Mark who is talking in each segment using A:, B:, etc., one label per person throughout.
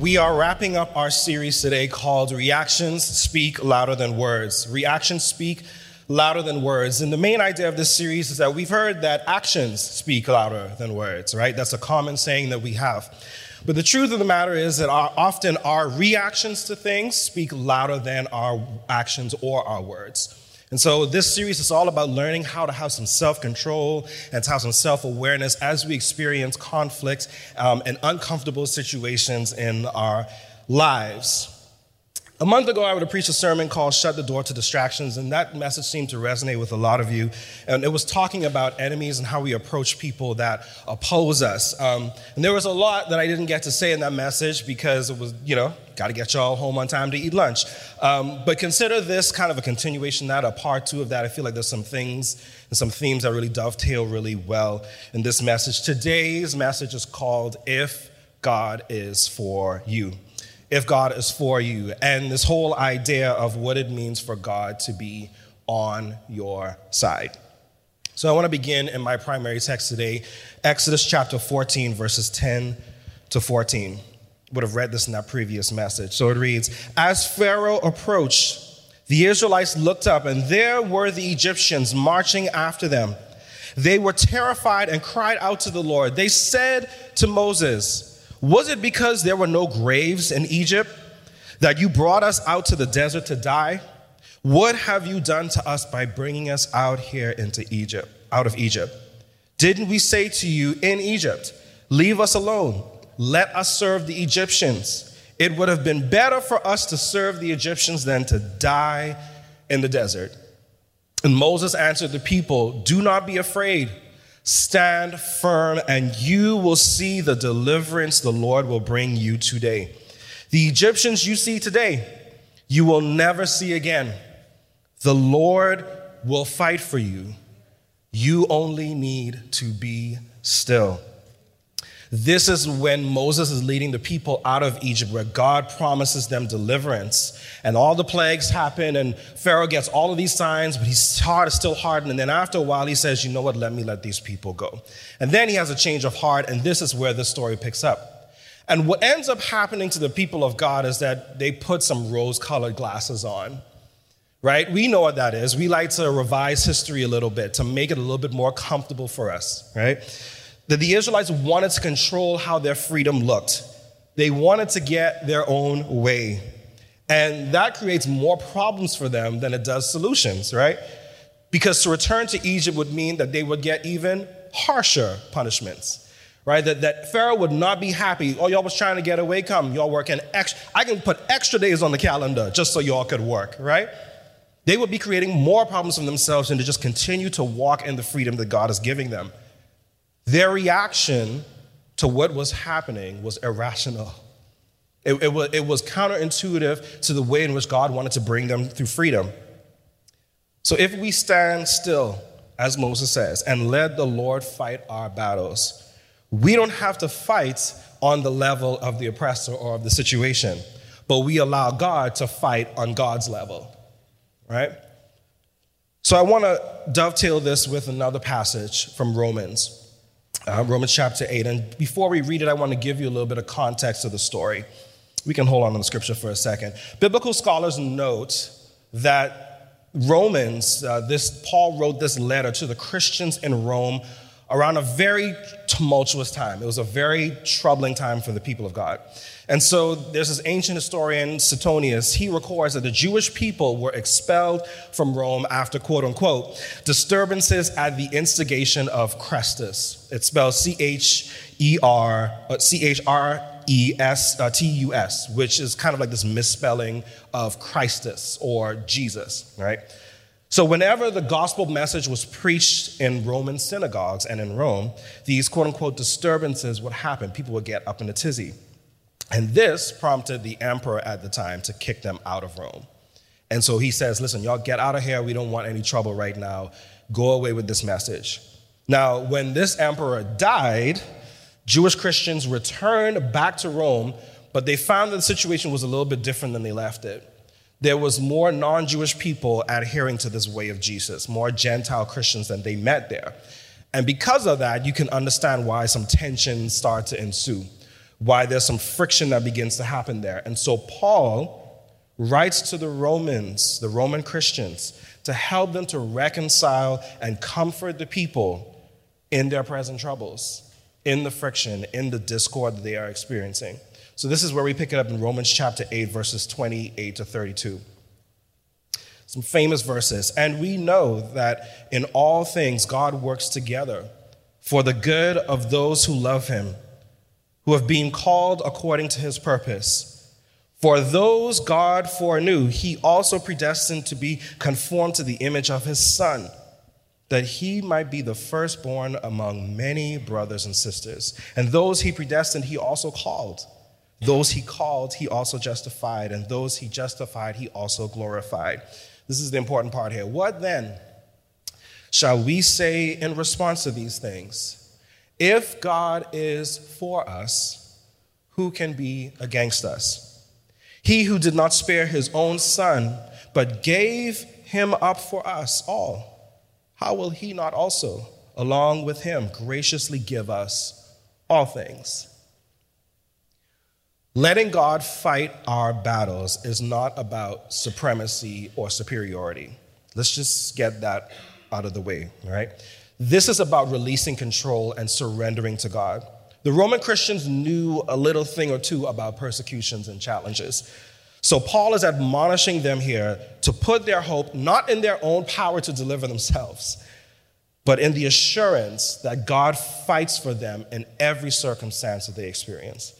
A: We are wrapping up our series today called Reactions Speak Louder Than Words. Reactions speak louder than words. And the main idea of this series is that we've heard that actions speak louder than words, right? That's a common saying that we have. But the truth of the matter is that our, often our reactions to things speak louder than our actions or our words. And so this series is all about learning how to have some self control and to have some self awareness as we experience conflicts um, and uncomfortable situations in our lives. A month ago, I would have preached a sermon called Shut the Door to Distractions, and that message seemed to resonate with a lot of you. And it was talking about enemies and how we approach people that oppose us. Um, and there was a lot that I didn't get to say in that message because it was, you know, got to get y'all home on time to eat lunch. Um, but consider this kind of a continuation, that a part two of that. I feel like there's some things and some themes that really dovetail really well in this message. Today's message is called If God is for You if God is for you, and this whole idea of what it means for God to be on your side. So I want to begin in my primary text today, Exodus chapter 14, verses 10 to 14. Would have read this in that previous message. So it reads As Pharaoh approached, the Israelites looked up, and there were the Egyptians marching after them. They were terrified and cried out to the Lord. They said to Moses, was it because there were no graves in Egypt that you brought us out to the desert to die? What have you done to us by bringing us out here into Egypt, out of Egypt? Didn't we say to you in Egypt, leave us alone, let us serve the Egyptians? It would have been better for us to serve the Egyptians than to die in the desert. And Moses answered the people, Do not be afraid. Stand firm, and you will see the deliverance the Lord will bring you today. The Egyptians you see today, you will never see again. The Lord will fight for you. You only need to be still. This is when Moses is leading the people out of Egypt, where God promises them deliverance. And all the plagues happen, and Pharaoh gets all of these signs, but his heart is still hardened. And then after a while, he says, You know what? Let me let these people go. And then he has a change of heart, and this is where the story picks up. And what ends up happening to the people of God is that they put some rose colored glasses on right? We know what that is. We like to revise history a little bit to make it a little bit more comfortable for us, right? That the Israelites wanted to control how their freedom looked. They wanted to get their own way. And that creates more problems for them than it does solutions, right? Because to return to Egypt would mean that they would get even harsher punishments, right? That, that Pharaoh would not be happy. Oh, y'all was trying to get away, come. Y'all working extra. I can put extra days on the calendar just so y'all could work, right? They would be creating more problems for themselves and to just continue to walk in the freedom that God is giving them. Their reaction to what was happening was irrational. It, it, was, it was counterintuitive to the way in which God wanted to bring them through freedom. So if we stand still, as Moses says, and let the Lord fight our battles, we don't have to fight on the level of the oppressor or of the situation, but we allow God to fight on God's level, right? So I want to dovetail this with another passage from Romans uh, Romans chapter 8. And before we read it, I want to give you a little bit of context of the story. We can hold on to the scripture for a second. Biblical scholars note that Romans, uh, this Paul wrote this letter to the Christians in Rome around a very tumultuous time. It was a very troubling time for the people of God. And so there's this ancient historian, Suetonius. He records that the Jewish people were expelled from Rome after, quote unquote, disturbances at the instigation of Chrestus. It's spelled C H E R, uh, C H R E S uh, T U S, which is kind of like this misspelling of Christus or Jesus, right? So, whenever the gospel message was preached in Roman synagogues and in Rome, these quote unquote disturbances would happen. People would get up in a tizzy. And this prompted the emperor at the time to kick them out of Rome. And so he says, Listen, y'all get out of here. We don't want any trouble right now. Go away with this message. Now, when this emperor died, Jewish Christians returned back to Rome, but they found that the situation was a little bit different than they left it. There was more non Jewish people adhering to this way of Jesus, more Gentile Christians than they met there. And because of that, you can understand why some tensions start to ensue, why there's some friction that begins to happen there. And so Paul writes to the Romans, the Roman Christians, to help them to reconcile and comfort the people in their present troubles, in the friction, in the discord that they are experiencing. So, this is where we pick it up in Romans chapter 8, verses 28 to 32. Some famous verses. And we know that in all things, God works together for the good of those who love him, who have been called according to his purpose. For those God foreknew, he also predestined to be conformed to the image of his Son, that he might be the firstborn among many brothers and sisters. And those he predestined, he also called. Those he called, he also justified. And those he justified, he also glorified. This is the important part here. What then shall we say in response to these things? If God is for us, who can be against us? He who did not spare his own son, but gave him up for us all, how will he not also, along with him, graciously give us all things? Letting God fight our battles is not about supremacy or superiority. Let's just get that out of the way, right? This is about releasing control and surrendering to God. The Roman Christians knew a little thing or two about persecutions and challenges. So Paul is admonishing them here to put their hope not in their own power to deliver themselves, but in the assurance that God fights for them in every circumstance that they experience.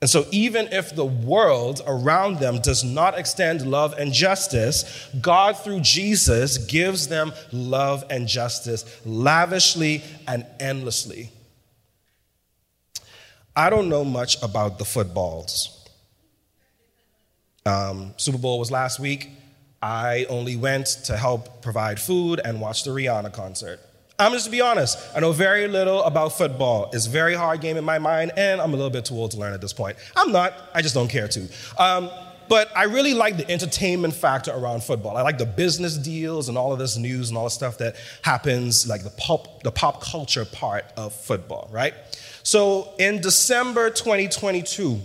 A: And so, even if the world around them does not extend love and justice, God, through Jesus, gives them love and justice lavishly and endlessly. I don't know much about the footballs. Um, Super Bowl was last week. I only went to help provide food and watch the Rihanna concert. I'm just to be honest, I know very little about football. It's a very hard game in my mind, and I'm a little bit too old to learn at this point. I'm not, I just don't care to. Um, but I really like the entertainment factor around football. I like the business deals and all of this news and all the stuff that happens, like the pop, the pop culture part of football, right? So in December 2022,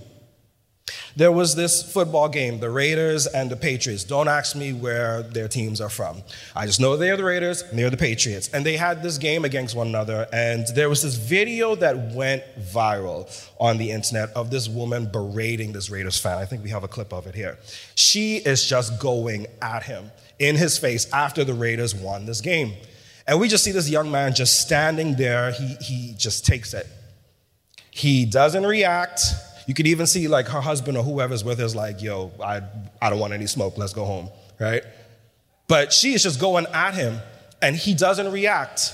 A: there was this football game, the Raiders and the Patriots. Don't ask me where their teams are from. I just know they're the Raiders and they're the Patriots. And they had this game against one another. And there was this video that went viral on the internet of this woman berating this Raiders fan. I think we have a clip of it here. She is just going at him in his face after the Raiders won this game. And we just see this young man just standing there. He, he just takes it. He doesn't react. You could even see like her husband or whoever's with her is like, yo, I, I don't want any smoke, let's go home, right? But she is just going at him and he doesn't react.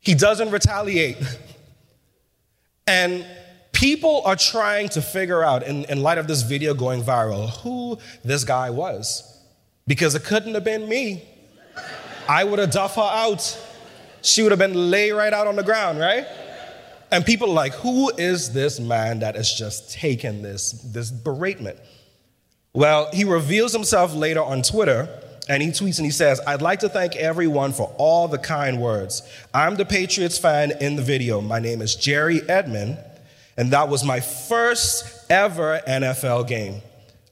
A: He doesn't retaliate. and people are trying to figure out, in, in light of this video going viral, who this guy was. Because it couldn't have been me. I would have duffed her out. She would have been lay right out on the ground, right? And people are like, who is this man that has just taken this, this beratement? Well, he reveals himself later on Twitter and he tweets and he says, I'd like to thank everyone for all the kind words. I'm the Patriots fan in the video. My name is Jerry Edmond, and that was my first ever NFL game.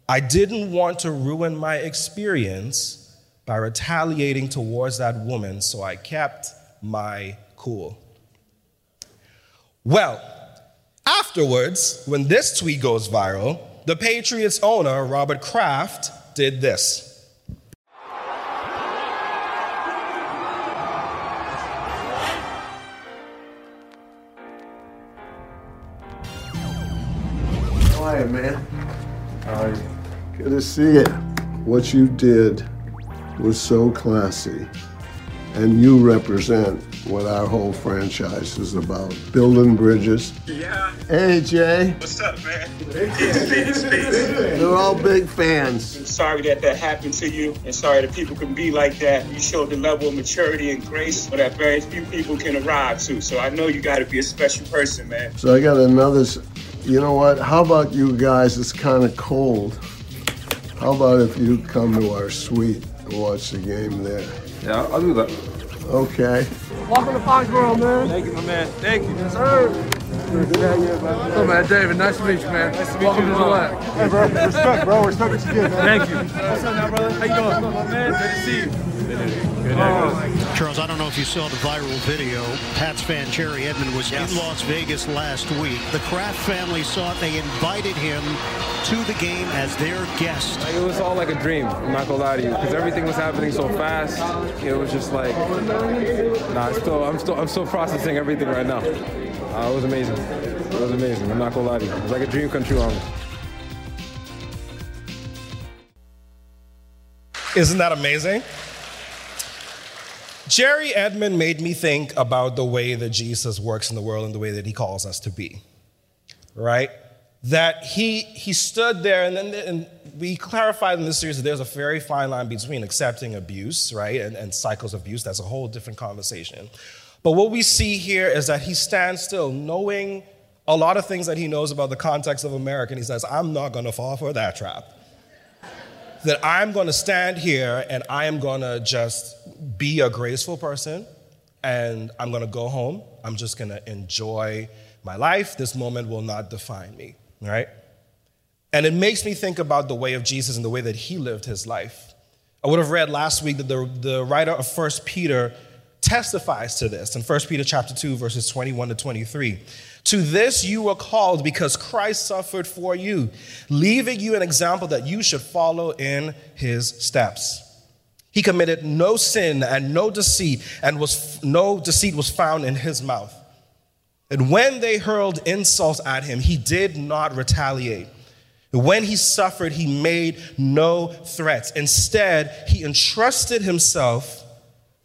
A: I didn't want to ruin my experience by retaliating towards that woman, so I kept my cool. Well, afterwards, when this tweet goes viral, the Patriots owner, Robert Kraft, did this.
B: Hi, man. Hi. Good to see you. What you did was so classy and you represent what our whole franchise is about building bridges.
C: Yeah.
B: Hey, Jay.
C: What's up, man?
B: They're all big fans.
C: I'm sorry that that happened to you, and sorry that people can be like that. You showed the level of maturity and grace that very few people can arrive to. So I know you got to be a special person, man.
B: So I got another. You know what? How about you guys? It's kind of cold. How about if you come to our suite and watch the game there?
D: Yeah, I'll do that.
B: Okay.
D: Welcome to Foxborough, man.
E: Thank you, my man. Thank you.
D: Yes, sir. Good to have you, man.
E: Hello, man. David, nice to meet you, man. Nice to meet Welcome you. Welcome to the
D: Hey, bro. Respect, bro. Respect what you did, man.
E: Thank you. What's up now, brother? How you doing? What's up, my man? Good to see you.
F: Charles, I don't know if you saw the viral video. Pats fan Jerry Edmond was yes. in Las Vegas last week. The Kraft family saw it. They invited him to the game as their guest.
E: It was all like a dream. I'm not gonna lie to you, because everything was happening so fast. It was just like, nah. I'm still, I'm still, I'm still processing everything right now. Uh, it was amazing. It was amazing. I'm not gonna lie to you. It was like a dream come true on me.
A: Isn't that amazing? Jerry Edmond made me think about the way that Jesus works in the world and the way that he calls us to be. Right? That he, he stood there, and then and we clarified in this series that there's a very fine line between accepting abuse, right, and, and cycles of abuse. That's a whole different conversation. But what we see here is that he stands still, knowing a lot of things that he knows about the context of America, and he says, I'm not going to fall for that trap that I'm going to stand here and I am going to just be a graceful person and I'm going to go home. I'm just going to enjoy my life. This moment will not define me, right? And it makes me think about the way of Jesus and the way that he lived his life. I would have read last week that the, the writer of 1 Peter testifies to this in 1 Peter chapter 2 verses 21 to 23. To this you were called because Christ suffered for you, leaving you an example that you should follow in his steps. He committed no sin and no deceit, and was no deceit was found in his mouth. And when they hurled insults at him, he did not retaliate. When he suffered, he made no threats. Instead, he entrusted himself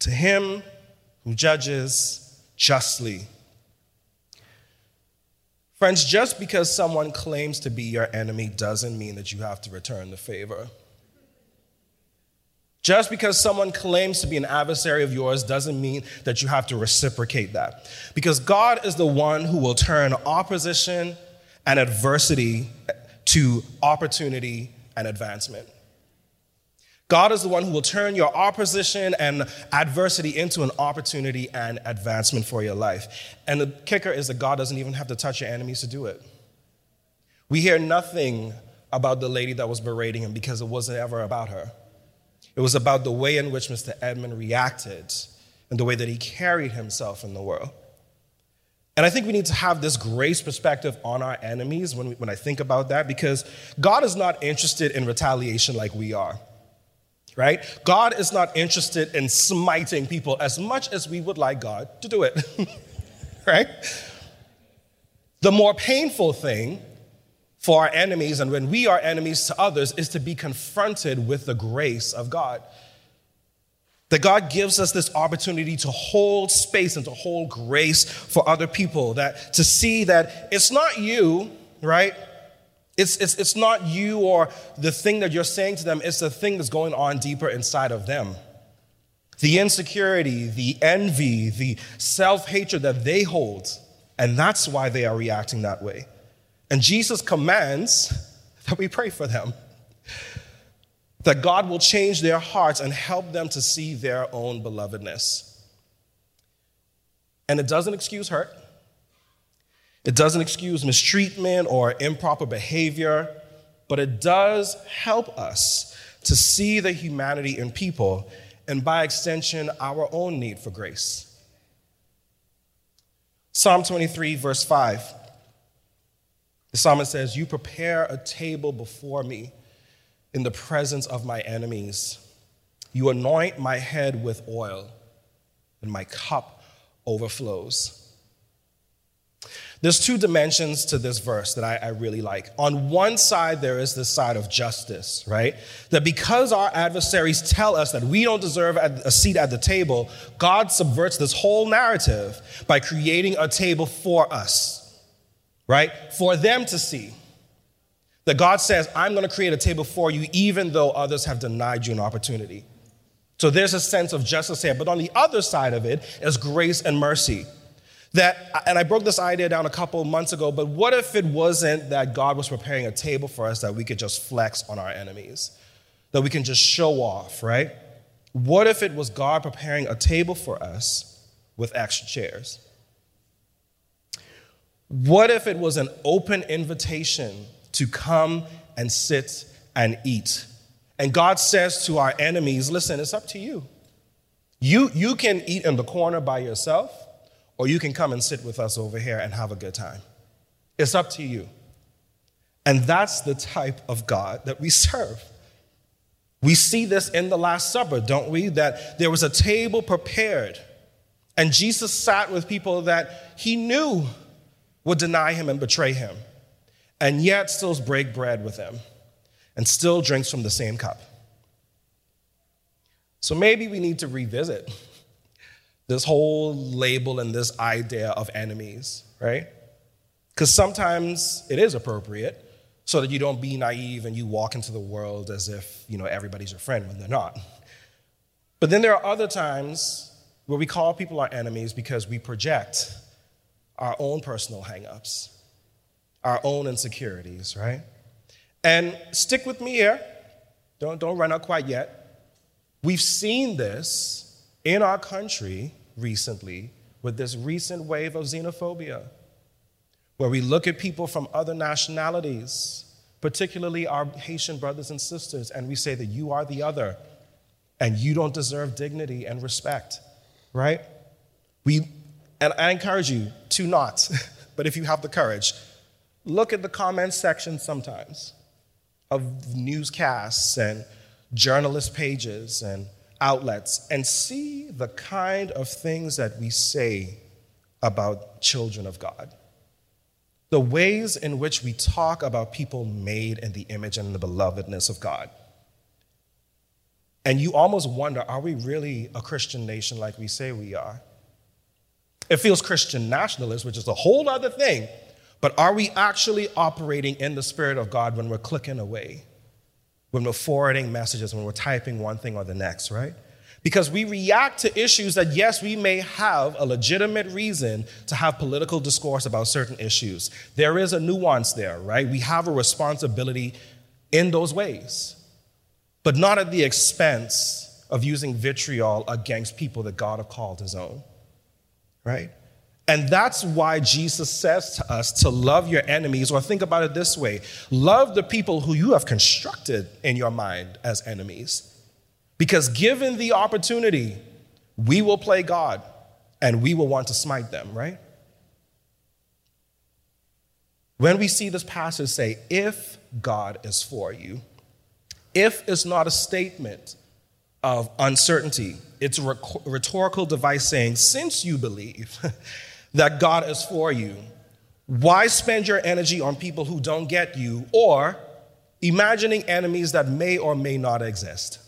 A: to him who judges justly. Friends, just because someone claims to be your enemy doesn't mean that you have to return the favor. Just because someone claims to be an adversary of yours doesn't mean that you have to reciprocate that. Because God is the one who will turn opposition and adversity to opportunity and advancement. God is the one who will turn your opposition and adversity into an opportunity and advancement for your life. And the kicker is that God doesn't even have to touch your enemies to do it. We hear nothing about the lady that was berating him because it wasn't ever about her. It was about the way in which Mr. Edmond reacted and the way that he carried himself in the world. And I think we need to have this grace perspective on our enemies when, we, when I think about that because God is not interested in retaliation like we are right? God is not interested in smiting people as much as we would like God to do it, right? The more painful thing for our enemies and when we are enemies to others is to be confronted with the grace of God. That God gives us this opportunity to hold space and to hold grace for other people, that to see that it's not you, right? It's, it's, it's not you or the thing that you're saying to them, it's the thing that's going on deeper inside of them. The insecurity, the envy, the self hatred that they hold. And that's why they are reacting that way. And Jesus commands that we pray for them. That God will change their hearts and help them to see their own belovedness. And it doesn't excuse hurt. It doesn't excuse mistreatment or improper behavior, but it does help us to see the humanity in people and by extension, our own need for grace. Psalm 23, verse 5. The psalmist says, You prepare a table before me in the presence of my enemies. You anoint my head with oil, and my cup overflows. There's two dimensions to this verse that I, I, really like. On one side, there is this side of justice, right? That because our adversaries tell us that we don't deserve a seat at the table, God subverts this whole narrative by creating a table for us, right? For them to see. That God says, I'm going to create a table for you, even though others have denied you an opportunity. So there's a sense of justice here. But on the other side of it is grace and mercy that, and I broke this idea down a couple months ago, but what if it wasn't that God was preparing a table for us that we could just flex on our enemies? That we can just show off, right? What if it was God preparing a table for us with extra chairs? What if it was an open invitation to come and sit and eat? And God says to our enemies, listen, it's up to you. You, you can eat in the corner by yourself, or you can come and sit with us over here and have a good time. It's up to you. And that's the type of God that we serve. We see this in the Last Supper, don't we? That there was a table prepared, and Jesus sat with people that he knew would deny him and betray him, and yet still break bread with them and still drinks from the same cup. So maybe we need to revisit this whole label and this idea of enemies, right? Because sometimes it is appropriate so that you don't be naive and you walk into the world as if, you know, everybody's your friend when they're not. But then there are other times where we call people our enemies because we project our own personal hangups, our own insecurities, right? And stick with me here. Don't, don't run out quite yet. We've seen this in our country recently with this recent wave of xenophobia where we look at people from other nationalities, particularly our Haitian brothers and sisters, and we say that you are the other and you don't deserve dignity and respect, right? We, and I encourage you to not, but if you have the courage, look at the comments section sometimes of newscasts and journalist pages and outlets and see the kind of things that we say about children of God the ways in which we talk about people made in the image and the belovedness of God. And you almost wonder are we really a Christian nation like we say we are? It feels Christian nationalist, which is a whole other thing, but are we actually operating in the Spirit of God when we're clicking away, when we're forwarding messages, when we're typing one thing or the next, right? Because we react to issues that, yes, we may have a legitimate reason to have political discourse about certain issues. There is a nuance there, right? We have a responsibility in those ways, but not at the expense of using vitriol against people that God have called his own, right? And that's why Jesus says to us to love your enemies, or think about it this way love the people who you have constructed in your mind as enemies. Because given the opportunity, we will play God and we will want to smite them, right? When we see this passage say, if God is for you, if is not a statement of uncertainty, it's a rhetorical device saying, since you believe that God is for you, why spend your energy on people who don't get you or imagining enemies that may or may not exist?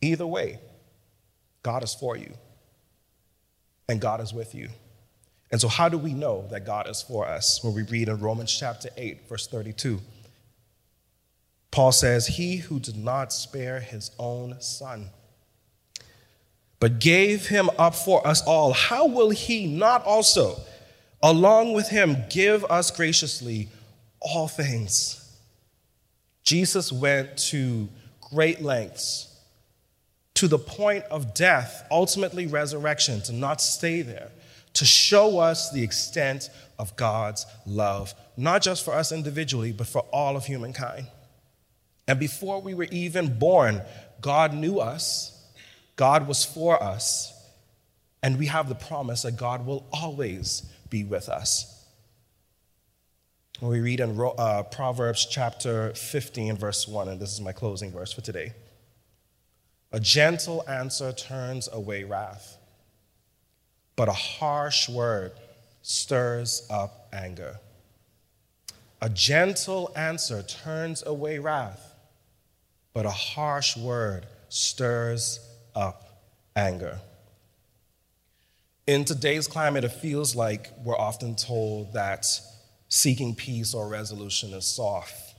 A: Either way, God is for you and God is with you. And so, how do we know that God is for us? When we read in Romans chapter 8, verse 32, Paul says, He who did not spare his own son, but gave him up for us all, how will he not also, along with him, give us graciously all things? Jesus went to great lengths to the point of death, ultimately resurrection, to not stay there, to show us the extent of God's love, not just for us individually, but for all of humankind. And before we were even born, God knew us, God was for us, and we have the promise that God will always be with us. We read in uh, Proverbs chapter 15, verse 1, and this is my closing verse for today. A gentle answer turns away wrath, but a harsh word stirs up anger. A gentle answer turns away wrath, but a harsh word stirs up anger. In today's climate, it feels like we're often told that seeking peace or resolution is soft,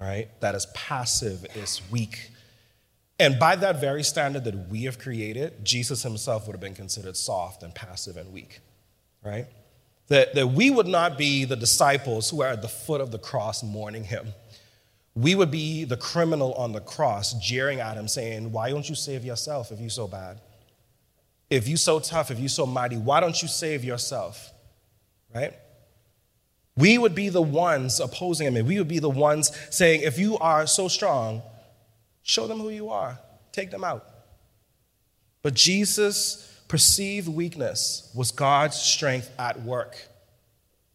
A: right? That is passive, is weak, and by that very standard that we have created, Jesus himself would have been considered soft and passive and weak, right? That, that we would not be the disciples who are at the foot of the cross mourning him. We would be the criminal on the cross, jeering at him, saying, Why don't you save yourself if you're so bad? If you're so tough, if you're so mighty, why don't you save yourself? Right? We would be the ones opposing him, and we would be the ones saying, If you are so strong, show them who you are, take them out. But Jesus' perceived weakness was God's strength at work.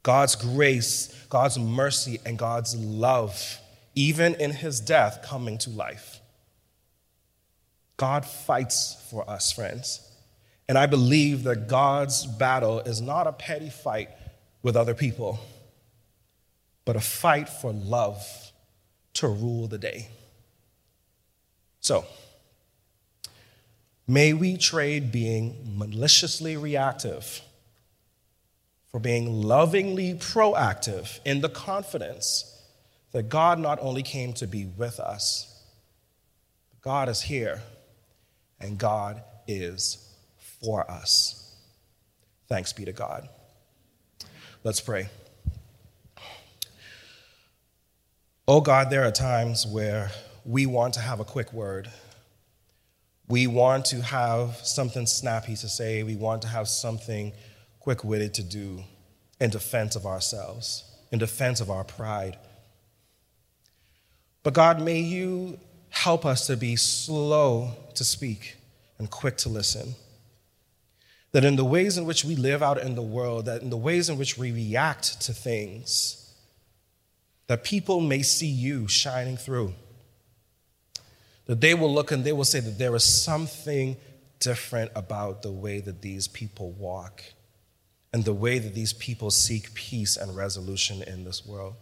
A: God's grace, God's mercy, and God's love, even in his death, coming to life. God fights for us, friends. And I believe that God's battle is not a petty fight with other people, but a fight for love to rule the day. So, may we trade being maliciously reactive for being lovingly proactive in the confidence that God not only came to be with us, God is here and God is for us. Thanks be to God. Let's pray. Oh God, there are times where we want to have a quick word. We want to have something snappy to say. We want to have something quick witted to do in defense of ourselves, in defense of our pride. But God, may you help us to be slow to speak and quick to listen. That in the ways in which we live out in the world, that in the ways in which we react to things, that people may see you shining through. That they will look and they will say that there is something different about the way that these people walk and the way that these people seek peace and resolution in this world.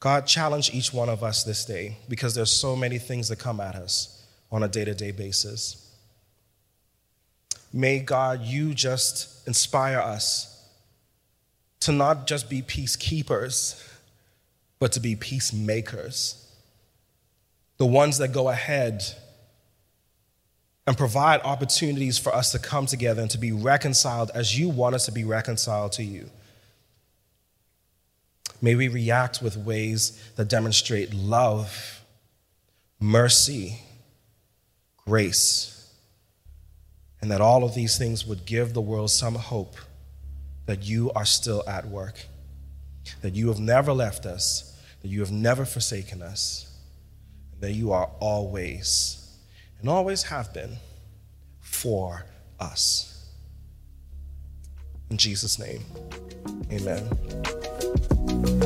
A: God, challenge each one of us this day because there's so many things that come at us on a day to day basis. May God, you just inspire us to not just be peacekeepers, but to be peacemakers. The ones that go ahead and provide opportunities for us to come together and to be reconciled as you want us to be reconciled to you. May we react with ways that demonstrate love, mercy, grace, and that all of these things would give the world some hope that you are still at work, that you have never left us, that you have never forsaken us, and that you are always and always have been for us. In Jesus' name, amen thank you